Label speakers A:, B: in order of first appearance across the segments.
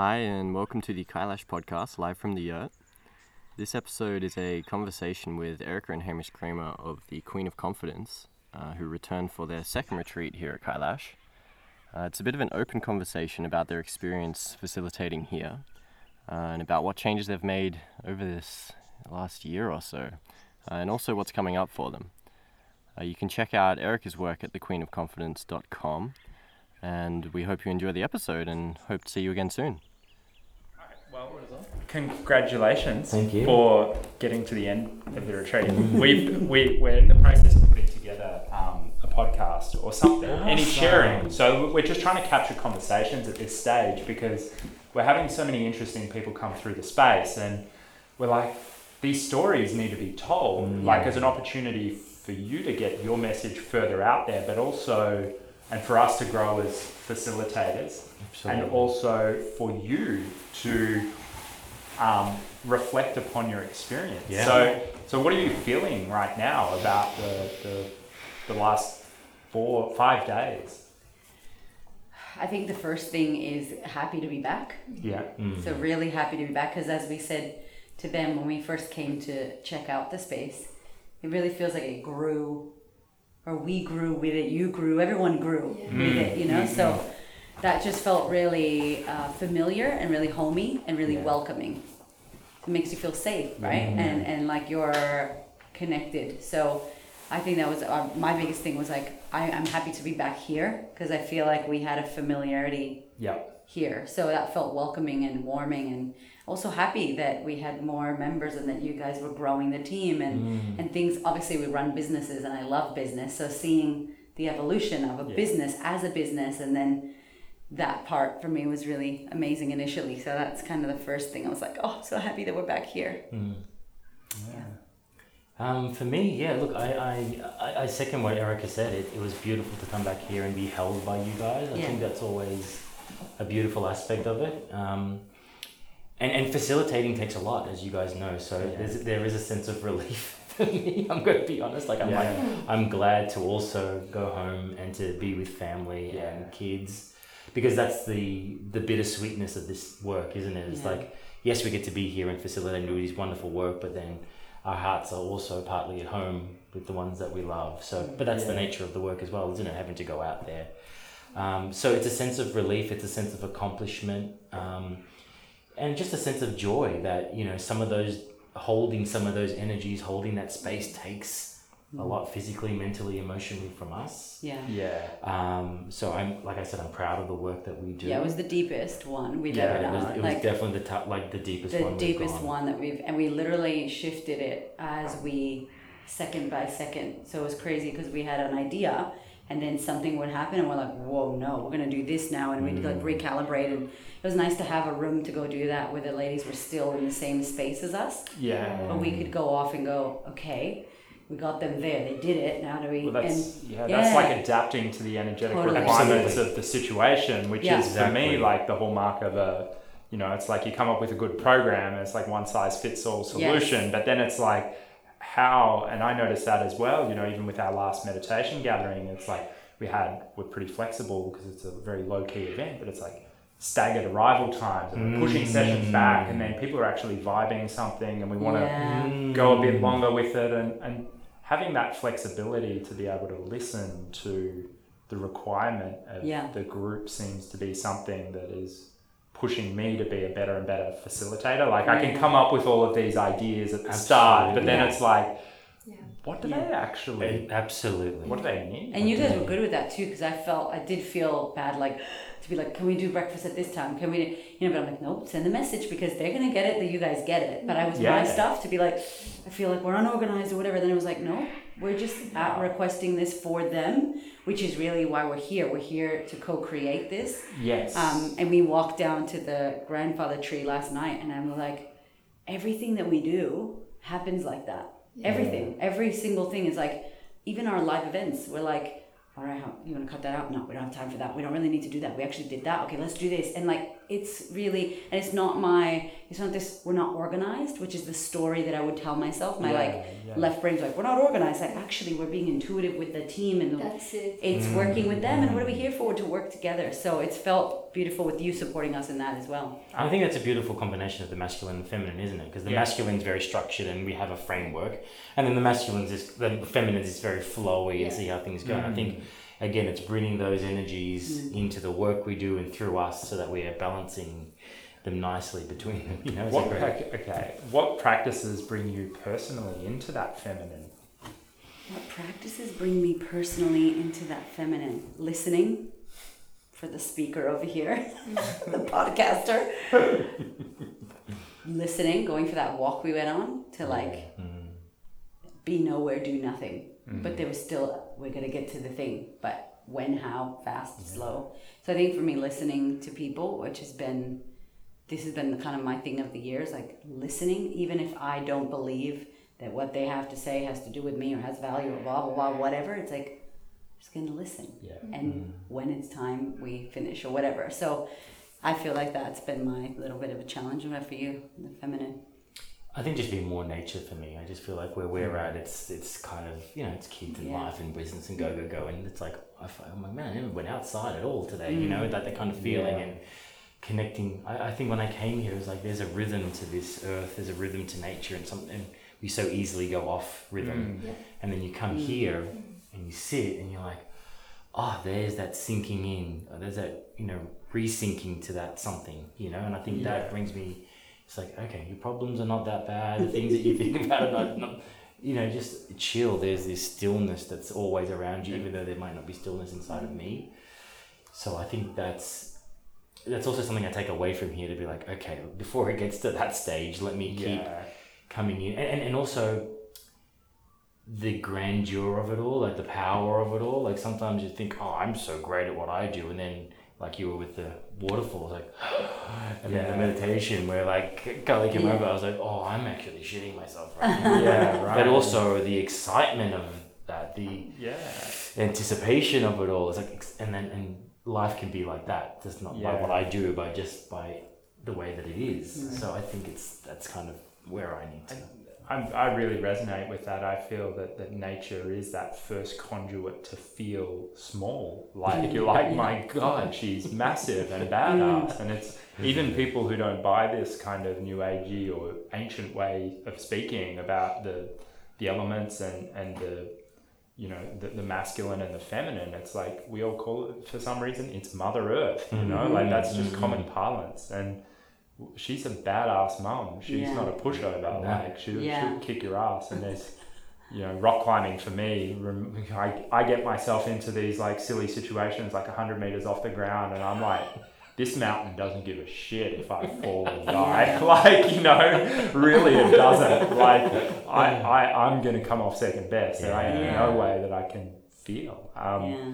A: Hi, and welcome to the Kailash podcast, live from the Yurt. This episode is a conversation with Erika and Hamish Cramer of the Queen of Confidence, uh, who returned for their second retreat here at Kailash. Uh, it's a bit of an open conversation about their experience facilitating here uh, and about what changes they've made over this last year or so, uh, and also what's coming up for them. Uh, you can check out Erika's work at thequeenofconfidence.com, and we hope you enjoy the episode and hope to see you again soon.
B: Congratulations
C: Thank you.
B: for getting to the end of the retreat. We've, we, we're in the process of putting together um, a podcast or something, any sharing. So we're just trying to capture conversations at this stage because we're having so many interesting people come through the space and we're like, these stories need to be told,
C: Mm.
B: like as an opportunity for you to get your message further out there, but also, and for us to grow as facilitators and also for you to um, reflect upon your experience.
C: Yeah.
B: So, so what are you feeling right now about the, the, the last four, five days?
D: I think the first thing is happy to be back.
B: Yeah.
C: Mm.
D: So really happy to be back because as we said to them when we first came to check out the space, it really feels like it grew, or we grew with it. You grew, everyone grew with it. You know, so that just felt really uh, familiar and really homey and really
C: Yeah.
D: welcoming. It makes you feel safe, right?
C: Yeah.
D: And and like you're connected. So I think that was uh, my biggest thing was like I, I'm happy to be back here because I feel like we had a familiarity
B: Yep.
D: here. So that felt welcoming and warming and also happy that we had more members and that you guys were growing the team and,
C: Mm.
D: and things obviously we run businesses and I love business. So seeing the evolution of a
B: Yeah.
D: business as a business and then that part for me was really amazing initially. So that's kind of the first thing. I was like, oh, so happy that we're back here.
C: Mm.
D: Yeah.
C: Um, for me, yeah, look, I, I, I, I second what Erika said. It, it was beautiful to come back here and be held by you guys. I
D: Yeah.
C: think that's always a beautiful aspect of it. Um, and, and facilitating takes a lot, as you guys know. So
B: Yeah.
C: there's, there is a sense of relief for me. I'm going to be honest. Like, I'm
B: Yeah.
C: like, I'm glad to also go home and to be with family
B: Yeah.
C: and kids because that's the the bittersweetness of this work, isn't it? It's
D: Yeah.
C: like yes, we get to be here and facilitate and do this wonderful work, but then our hearts are also partly at home with the ones that we love. So, but that's the nature of the work as well, isn't it? Having to go out there. Um, so it's a sense of relief. It's a sense of accomplishment. Um, and just a sense of joy that you know some of those holding some of those energies holding that space takes a lot physically mentally emotionally from us
D: Yeah.
B: Yeah.
C: um, so i'm like i said i'm proud of the work that we do
D: Yeah, it was the deepest one we've
C: Yeah,
D: ever
C: it
D: done.
C: was, it was
D: like,
C: definitely the top like the deepest
D: the
C: one we've
D: deepest
C: gone.
D: one that we've and we literally shifted it as we second by second so it was crazy because we had an idea and then something would happen and we're like whoa no we're gonna do this now and we'd like
C: Mm.
D: recalibrate and it was nice to have a room to go do that where the ladies were still in the same space as us
B: Yeah.
D: but we could go off and go okay we got them there they did it now do we
B: Well, that's
D: and
B: yeah, that's like adapting to the energetic
D: Totally.
B: requirements
C: Absolutely.
B: of the situation, which
D: Yeah.
B: is for me like the hallmark of a, you know, it's like you come up with a good program, and it's like one size fits all solution, but then it's like how, and I noticed that as well. You know, even with our last meditation gathering, it's like we had we're pretty flexible because it's a very low key event, but it's like staggered arrival times and we're pushing sessions back, and then people are actually vibing something, and we want to
D: yeah
C: Mm.
B: go a bit longer with it and, and having that flexibility to be able to listen to the requirement of
D: Yeah.
B: the group seems to be something that is pushing me to be a better and better facilitator like i can come up with all of these ideas at the start but then
D: Yeah.
B: it's like. What do
D: Yeah.
B: they actually
C: Eh, absolutely
B: what do they need
D: And you guys were good with that too, because I felt I did feel bad, like to be like, can we do breakfast at this time? Can we, you know? But I'm like, nope, send the message because they're gonna get it that you guys get it. But I was my stuff to be like, I feel like we're unorganized or whatever. Then it was like, no, we're just at requesting this for them, which is really why we're here. We're here to co-create this.
B: yes
D: Um, and we walked down to the grandfather tree last night, and I'm like, everything that we do happens like that. Everything, every single thing is like, even our live events, we're like, all right, how, you want to cut that out? No, we don't have time for that. We don't really need to do that. We actually did that. Okay, let's do this. And like, it's really, and it's not my, it's not this, we're not organized, which is the story that I would tell myself. My
B: Yeah,
D: like,
B: yeah.
D: left brain's like, we're not organized. Like, actually, we're being intuitive with the team and the,
E: That's it.
D: it's working with them and what are we here for to work together so it's felt beautiful with you supporting us in that as well.
C: I think that's a beautiful combination of the masculine and feminine, isn't it? Because the
B: Yeah.
C: masculine's very structured and we have a framework, and then the masculine's is the feminine is very flowy and see how things go. And I
B: Mm.
C: think again, it's bringing those energies
D: Mm.
C: into the work we do and through us, so that we are balancing them nicely between them. You know,
B: What,
C: a
B: okay, okay, what practices bring you personally into that feminine?
D: What practices bring me personally into that feminine? Listening for the speaker over here, the podcaster. Listening, going for that walk we went on to like
C: Mm.
D: be nowhere, do nothing.
B: Mm.
D: But there was still, we're going to get to the thing. But when, how, fast, slow. So I think for me, listening to people, which has been, this has been kind of my thing of the years, like listening, even if I don't believe that what they have to say has to do with me or has value or blah, blah, blah, whatever. It's like, just going to listen.
C: Yeah.
D: And when it's time, we finish or whatever. So I feel like that's been my little bit of a challenge. What for you, the feminine?
C: I think just be more nature for me. I just feel like where we're at, hmm. it's it's kind of you know it's kids and
D: Yeah.
C: life and business and go go go, and it's like I'm oh like man, I never went outside at all today. You know hmm. that that kind of feeling
B: Yeah.
C: and connecting. I, I think when I came here, it was like there's a rhythm to this earth, there's a rhythm to nature, and something we so easily go off rhythm,
B: Mm.
C: and then you come hmm. here and you sit and you're like, oh, there's that sinking in, there's that you know resinking to that something, you know, and I think that brings me. It's like okay, your problems are not that bad. The things that you think about are not, not you know, just chill. There's this stillness that's always around you, even though there might not be stillness inside of me. So I think that's that's also something I take away from here to be like, okay, before it gets to that stage, let me keep
B: Yeah.
C: coming in, and, and, and also the grandeur of it all, like the power of it all. Like sometimes you think, oh, I'm so great at what I do, and then like you were with the waterfalls, like, and then the meditation where like Carly came
D: Yeah.
C: over, I was like, oh, I'm actually shitting myself right now.
B: Yeah, right.
C: But also the excitement of that, the
B: yeah.
C: anticipation of it all. It's like, and then and life can be like that, just not by what I do, but just by the way that it is.
D: Mm.
C: So I think it's that's kind of where I need to.
B: I, I really resonate with that. I feel that, that nature is that first conduit to feel small. Like you're like, my God, she's massive and badass. And it's even people who don't buy this kind of new agey or ancient way of speaking about the the elements and, and the you know the, the masculine and the feminine. It's like we all call it for some reason. It's Mother Earth. You know, like that's just
C: Mhm.
B: common parlance and. She's a badass mum. She's
D: Yeah.
B: not a pushover.
C: No.
B: Like she'll,
D: Yeah.
B: she'll kick your ass. And there's, you know, rock climbing for me. I, I get myself into these like silly situations, like hundred meters off the ground, and I'm like, this mountain doesn't give a shit if I fall and die. Like you know, really it doesn't. Like I, I I'm gonna come off second best. There ain't
D: Yeah.
B: no way that I can feel. Um,
D: yeah.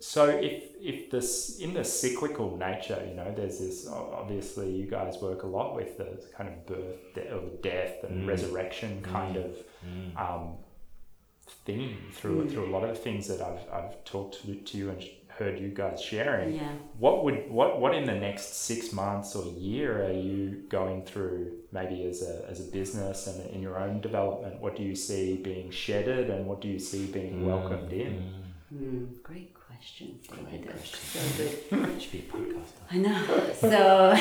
B: So if if this in the cyclical nature, you know, there's this obviously you guys work a lot with the kind of birth de- or death and
C: Mm.
B: resurrection kind
C: Mm.
B: of
C: Mm.
B: um, theme through
D: Mm.
B: through a lot of the things that I've I've talked to, to you and heard you guys sharing.
D: Yeah.
B: What would what what in the next six months or year are you going through? Maybe as a as a business and in your own development, what do you see being shedded and what do you see being welcomed in?
C: Mm.
D: Great question.
C: Great question.
D: So good.
C: Should be a podcaster.
D: I know. So,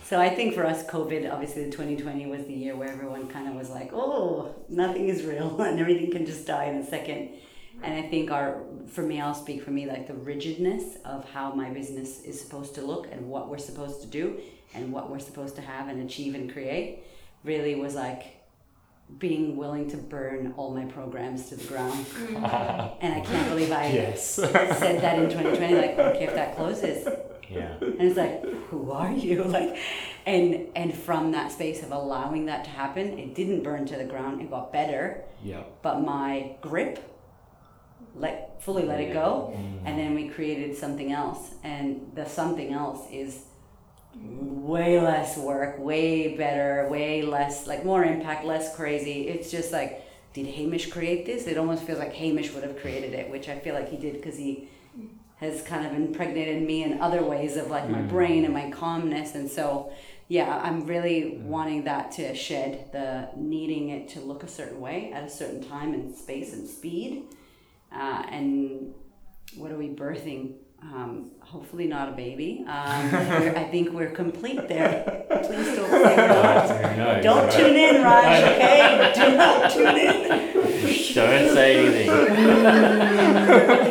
D: so I think for us, COVID, obviously, the 2020 was the year where everyone kind of was like, "Oh, nothing is real, and everything can just die in a second. And I think our, for me, I'll speak for me, like the rigidness of how my business is supposed to look and what we're supposed to do and what we're supposed to have and achieve and create, really was like being willing to burn all my programs to the ground. and I can't believe I
B: Yes.
D: said that in 2020 like okay if that closes
C: Yeah.
D: and it's like who are you like and and from that space of allowing that to happen it didn't burn to the ground it got better
B: yeah.
D: but my grip let fully let it go
C: Mm.
D: and then we created something else and the something else is way less work way better way less like more impact less crazy. It's just like did hamish create this? It almost feels like hamish would have created it which i feel like he did because he has kind of impregnated me in other ways of like my brain and my calmness. And so yeah i'm really wanting that to shed the needing it to look a certain way at a certain time and space and speed. Uh, and what are we birthing Um, hopefully not a baby. Um, I think we're complete there. Please don't say we're not.
C: Who
D: Don't
C: right?
D: tune in, Raj. Okay, do not tune in.
C: Don't say anything.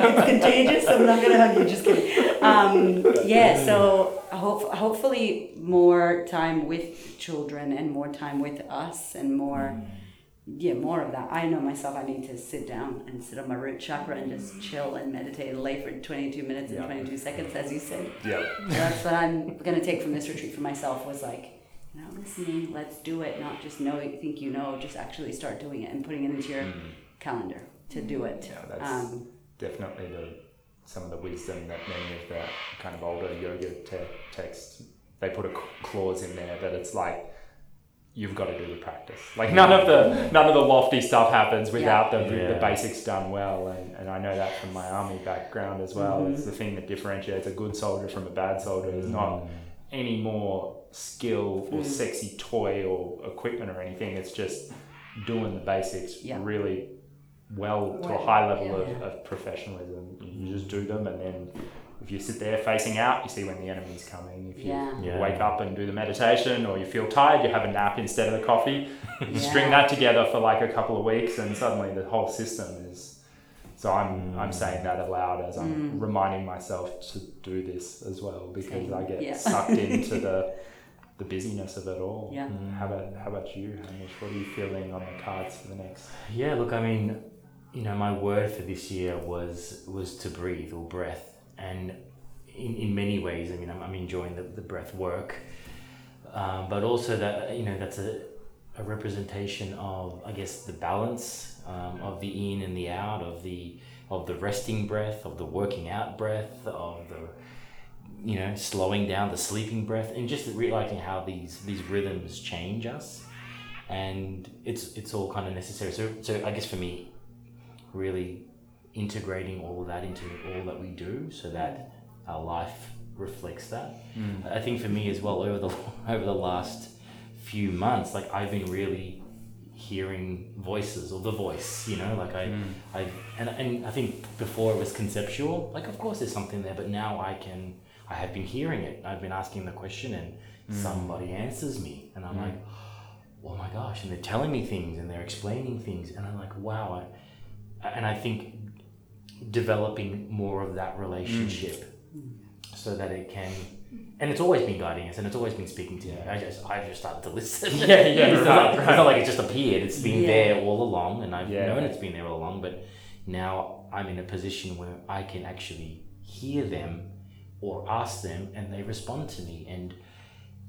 D: it's contagious. I'm not gonna hug you. Just kidding. Um, yeah. So hope, hopefully more time with children and more time with us and more. Yeah, more of that. I know myself. I need to sit down and sit on my root chakra and just chill and meditate and lay for 22 minutes and
B: Yeah.
D: 22 seconds, as you said.
B: Yeah.
D: So that's what I'm gonna take from this retreat for myself. Was like, you know, listening. Let's do it. Not just know think you know. Just actually start doing it and putting it into your calendar to do it.
B: Yeah, that's
D: Um,
B: definitely the some of the wisdom that many of the kind of older yoga te- texts they put a clause in there that it's like you've got to do the practice. Like none of the none of the lofty stuff happens without the, the
C: Yeah.
B: basics done well, and, and I know that from my army background as well. It's the thing that differentiates a good soldier from a bad soldier. Is not any more skill or
D: Mm.
B: sexy toy or equipment or anything. It's just doing the basics
D: Yeah.
B: really well to a high level
D: yeah.
B: of, of professionalism. You just do them, and then if you sit there facing out, you see when the enemy's coming. If you
D: Yeah.
C: Yeah.
B: wake up and do the meditation, or you feel tired, you have a nap instead of the coffee. You string that together for like a couple of weeks, and suddenly the whole system is. So I'm I'm saying that aloud as I'm reminding myself to do this as well because
D: Mm. Same.
B: I get
D: Yeah.
B: sucked into the the busyness of it all.
D: Yeah.
B: How about how about you, Hamish? What are you feeling on the cards for the next?
C: Yeah, look, I mean, you know, my word for this year was was to breathe or breath, and in, in many ways, I mean, I'm, I'm enjoying the, the breath work, um, but also that you know that's a, a representation of I guess the balance um, of the in and the out of the of the resting breath, of the working out breath, of the you know slowing down the sleeping breath, and just realizing how these these rhythms change us and it's it's all kind of necessary. So so I guess for me, really integrating all of that into all that we do, so that our life reflects that. Hmm. I think for me as well over the over the last few months, like I've been really hearing voices or the voice, you know, like I, hmm. I and, and I think before it was conceptual, like of course there's something there, but now I can, I have been hearing it. I've been asking the question and hmm. somebody answers me and I'm like, oh my gosh, and they're telling me things and they're explaining things and I'm like, wow. I, and I think developing more of that relationship so that it can and it's always been guiding us and it's always been speaking to me. I just I just started to listen.
B: Yeah, yeah,
C: it's,
B: right,
C: not, it's not like it just appeared. It's been
D: Yeah.
C: there all along and I've
B: Yeah.
C: known it's been there all along, but now I'm in a position where I can actually hear them or ask them and they respond to me and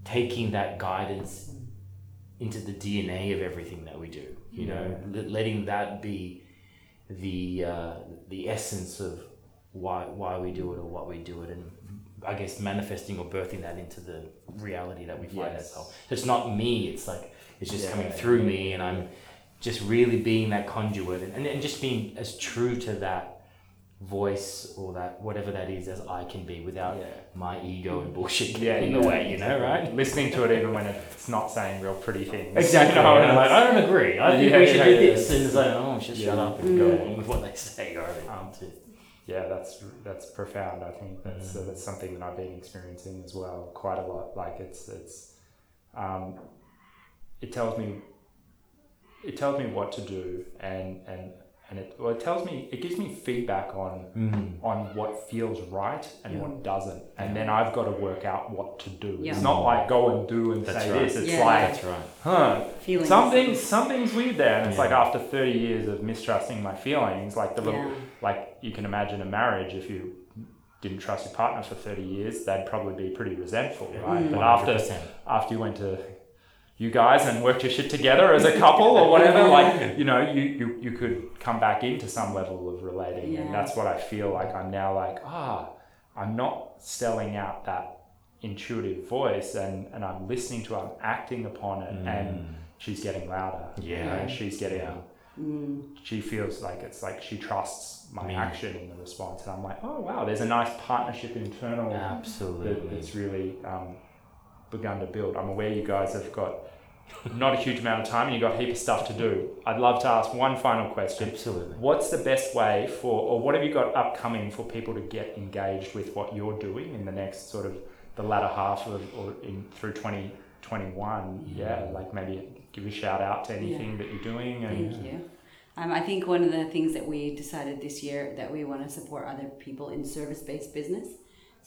C: taking that guidance into the DNA of everything that we do. You know, letting that be the uh, the essence of why why we do it or what we do it, and I guess manifesting or birthing that into the reality that we find
B: Yes.
C: ourselves. So it's not me. It's like it's just
B: Yeah.
C: coming through me, and I'm just really being that conduit, and, and, and just being as true to that voice or that whatever that is as I can be without
B: Yeah.
C: my ego and bullshit
B: Yeah,
C: in
B: yeah.
C: the way. You know, right?
B: Listening to it even when it's not saying real pretty things.
C: Exactly.
B: You know,
C: I'm like, I don't agree. I think
B: Yeah,
C: we should
B: yeah,
C: do
B: yeah.
C: this. And it's like, oh, just shut up and go along with what they say. Um,
B: yeah, that's that's profound. I think that's uh, that's something that I've been experiencing as well, quite a lot. Like it's it's, um, it tells me, it tells me what to do, and and and it well, it tells me it gives me feedback on
C: Mm.
B: on what feels right and
D: Yeah.
B: what doesn't, and then I've got to work out what to do.
D: Yeah.
B: It's not like go and do and
C: That's
B: say
C: right.
B: this. It's
D: Yeah.
B: like
C: That's right.
B: huh,
D: Feelings.
B: something's something's weird there, and it's
C: Yeah.
B: like after thirty years of mistrusting my feelings, like the
D: Yeah.
B: like you can imagine a marriage if you didn't trust your partner for 30 years they'd probably be pretty resentful right
D: Mm.
B: but after
C: 100%.
B: after you went to you guys and worked your shit together as a couple or whatever like you know you, you you could come back into some level of relating
D: Yeah.
B: and that's what i feel like i'm now like ah i'm not selling out that intuitive voice and and i'm listening to it i'm acting upon it and she's getting louder you
C: Yeah.
B: know, she's getting
C: Yeah.
D: Mm,
B: she feels like it's like she trusts my
C: Me.
B: action in the response and i'm like oh wow there's a nice partnership internal that,
C: Absolutely.
B: that's really um, begun to build i'm aware you guys have got not a huge amount of time and you've got a heap of stuff to do. I'd love to ask one final question.
C: Absolutely.
B: What's the best way for, or what have you got upcoming for people to get engaged with what you're doing in the next sort of the latter half of, or in through 2021? Yeah,
C: Yeah.
B: like maybe give a shout out to anything that you're doing. And
D: Thank you. Um, I think one of the things that we decided this year that we want to support other people in service-based business.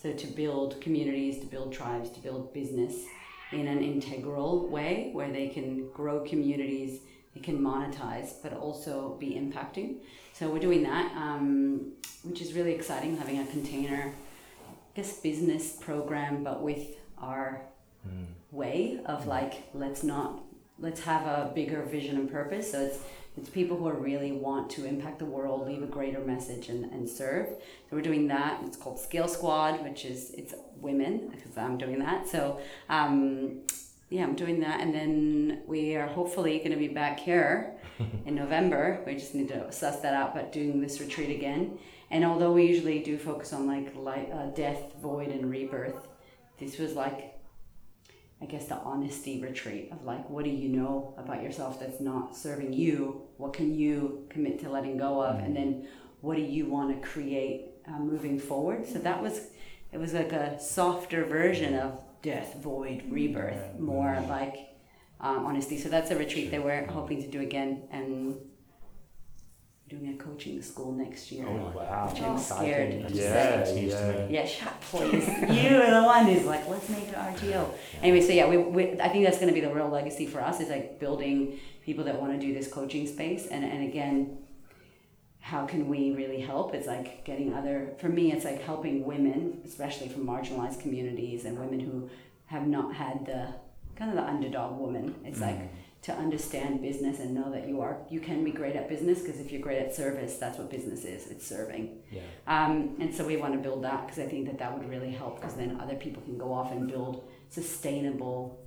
D: So to build communities, to build tribes, to build business in an integral way where they can grow communities, they can monetize, but also be impacting. So we're doing that, um, which is really exciting. Having a container, I guess, business program, but with our
C: Mm.
D: way of like let's not let's have a bigger vision and purpose. So it's it's people who are really want to impact the world leave a greater message and, and serve. So we're doing that. It's called scale squad which is it's women because i'm doing that. So um, yeah i'm doing that. And then we are hopefully going to be back here in november. We just need to suss that out but doing this retreat again. And although we usually do focus on like life, uh, death void and rebirth this was like I guess the honesty retreat of like, what do you know about yourself that's not serving you? What can you commit to letting go of? And then what do you want to create uh, moving forward? So that was, it was like a softer version of death, void, rebirth, more like um, honesty. So that's a retreat that we're hoping to do again and doing a coaching school next year.
B: Oh wow,
D: Which I'm
B: exciting!
D: scared to
B: Yeah,
C: say.
B: Yeah.
C: me.
D: Yeah, shut please. you are the one who's like, let's make an RTO. Anyway, so yeah, we, we I think that's going to be the real legacy for us is like building people that want to do this coaching space. And, and again, how can we really help? It's like getting other, for me, it's like helping women, especially from marginalized communities and women who have not had the kind of the underdog woman. It's like to understand business and know that you are, you can be great at business because if you're great at service, that's what business is. It's serving.
C: Yeah.
D: Um, and so we want to build that because I think that that would really help because then other people can go off and build sustainable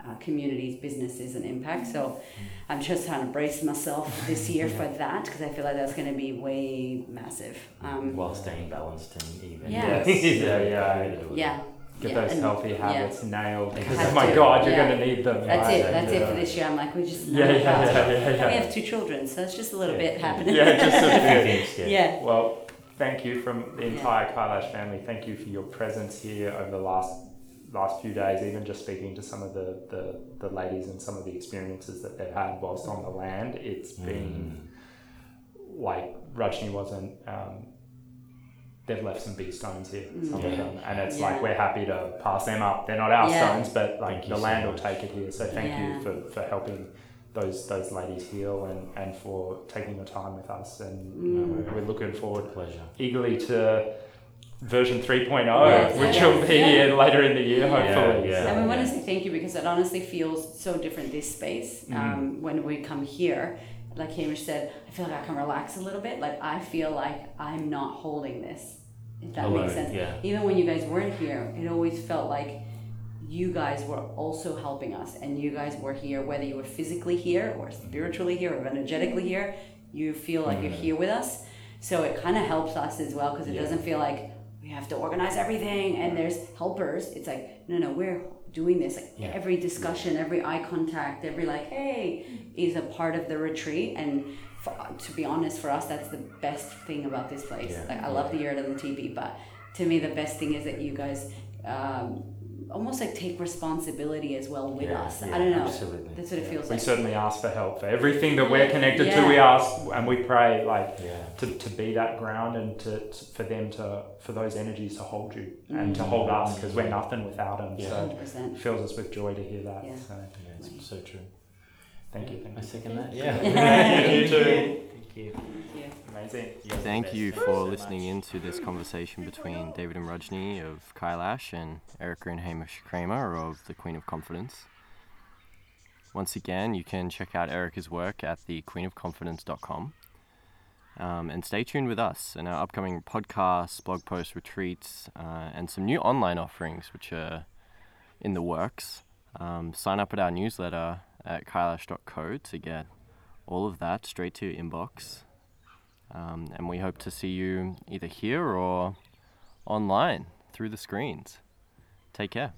D: uh, communities, businesses, and impact. So I'm just trying to brace myself this year for that because I feel like that's going to be way massive. Um,
C: While staying balanced and even.
D: Yeah.
B: Yes, yeah, yeah.
D: yeah.
B: Get
D: yeah,
B: those
D: and-
B: healthy
D: yeah.
B: habits nailed. Because oh my
D: to,
B: God, you're
D: yeah.
B: going to need them.
D: That's
B: right?
D: it. That's it for
B: Yeah.
D: this year. I'm like, we just
B: Yeah, yeah, yeah, yeah, yeah.
D: We have two children, so it's just a little
C: Yeah.
D: bit happening.
B: Yeah, just a
C: A few
B: bit.
C: things, yeah.
D: yeah.
B: Well, thank you from the
D: Yeah.
B: entire Kailash family. Thank you for your presence here over the last last few days. Even just speaking to some of the, the, the ladies and some of the experiences that they've had whilst on the land, it's been like Rajni wasn't. Um, they've left some big stones here, some of them, and it's
D: Yeah.
B: like we're happy to pass them up. They're not our
D: Yeah.
B: stones, but like
C: Thank you
B: the
C: so
B: land will take it here. So thank
D: Yeah.
B: you for, for helping those those ladies heal and, and for taking your time with us. And
D: Mm.
B: we're looking forward
C: Pleasure.
B: eagerly to version 3.0,
D: Yes,
B: which
D: yes,
B: will be
D: yeah.
B: in later in the year,
C: Yeah,
B: hopefully.
C: yeah.
B: So-
D: And we want to say thank you because it honestly feels so different this space.
B: Mm.
D: Um, when we come here, like Hamish said, I feel like I can relax a little bit. Like I feel like I'm not holding this. If that
C: Alone,
D: makes sense.
C: yeah.
D: Even when you guys weren't here, it always felt like you guys were also helping us, and you guys were here, whether you were physically here or spiritually here or energetically here. You feel like you're mm-hmm. here with us, so it kind of helps us as well because it
C: Yeah.
D: doesn't feel like we have to organize everything and there's helpers. It's like no, no, we're doing this. Like
C: Yeah.
D: every discussion, every eye contact, every like, hey, is a part of the retreat. And for, to be honest, for us, that's the best thing about this place.
C: Yeah.
D: Like I love the yurt and the teepee, but to me, the best thing is that you guys. Um, almost like take responsibility as well with
C: Yeah,
D: us.
C: yeah,
D: I don't know.
C: absolutely.
D: That's what it feels
B: we
D: like.
B: certainly ask for help for everything that we're connected to. We ask and we pray, like
C: Yeah.
B: to, to be that ground and to, to for them to for those energies to hold you and to
D: Mm.
B: hold us because we're nothing without them.
C: Yeah.
B: So
D: Hundred percent.
B: it fills us with joy to hear that.
D: Yeah.
B: So
C: Yeah, it's so true.
B: thank you, thank
C: I
B: you.
C: second that.
D: Yeah.
C: Yeah.
B: You too.
C: Thank you.
B: Amazing.
C: You're
A: Thank you for
C: so
A: listening in to this conversation between David and Rajni of Kailash and Erika and Hamish Cramer of the Queen of Confidence. Once again, you can check out Erika's work at thequeenofconfidence.com. Um, and stay tuned with us and our upcoming podcasts, blog posts, retreats, uh, and some new online offerings which are in the works. Um, sign up at our newsletter at kailash.co to get all of that straight to your inbox. Um, and we hope to see you either here or online through the screens. Take care.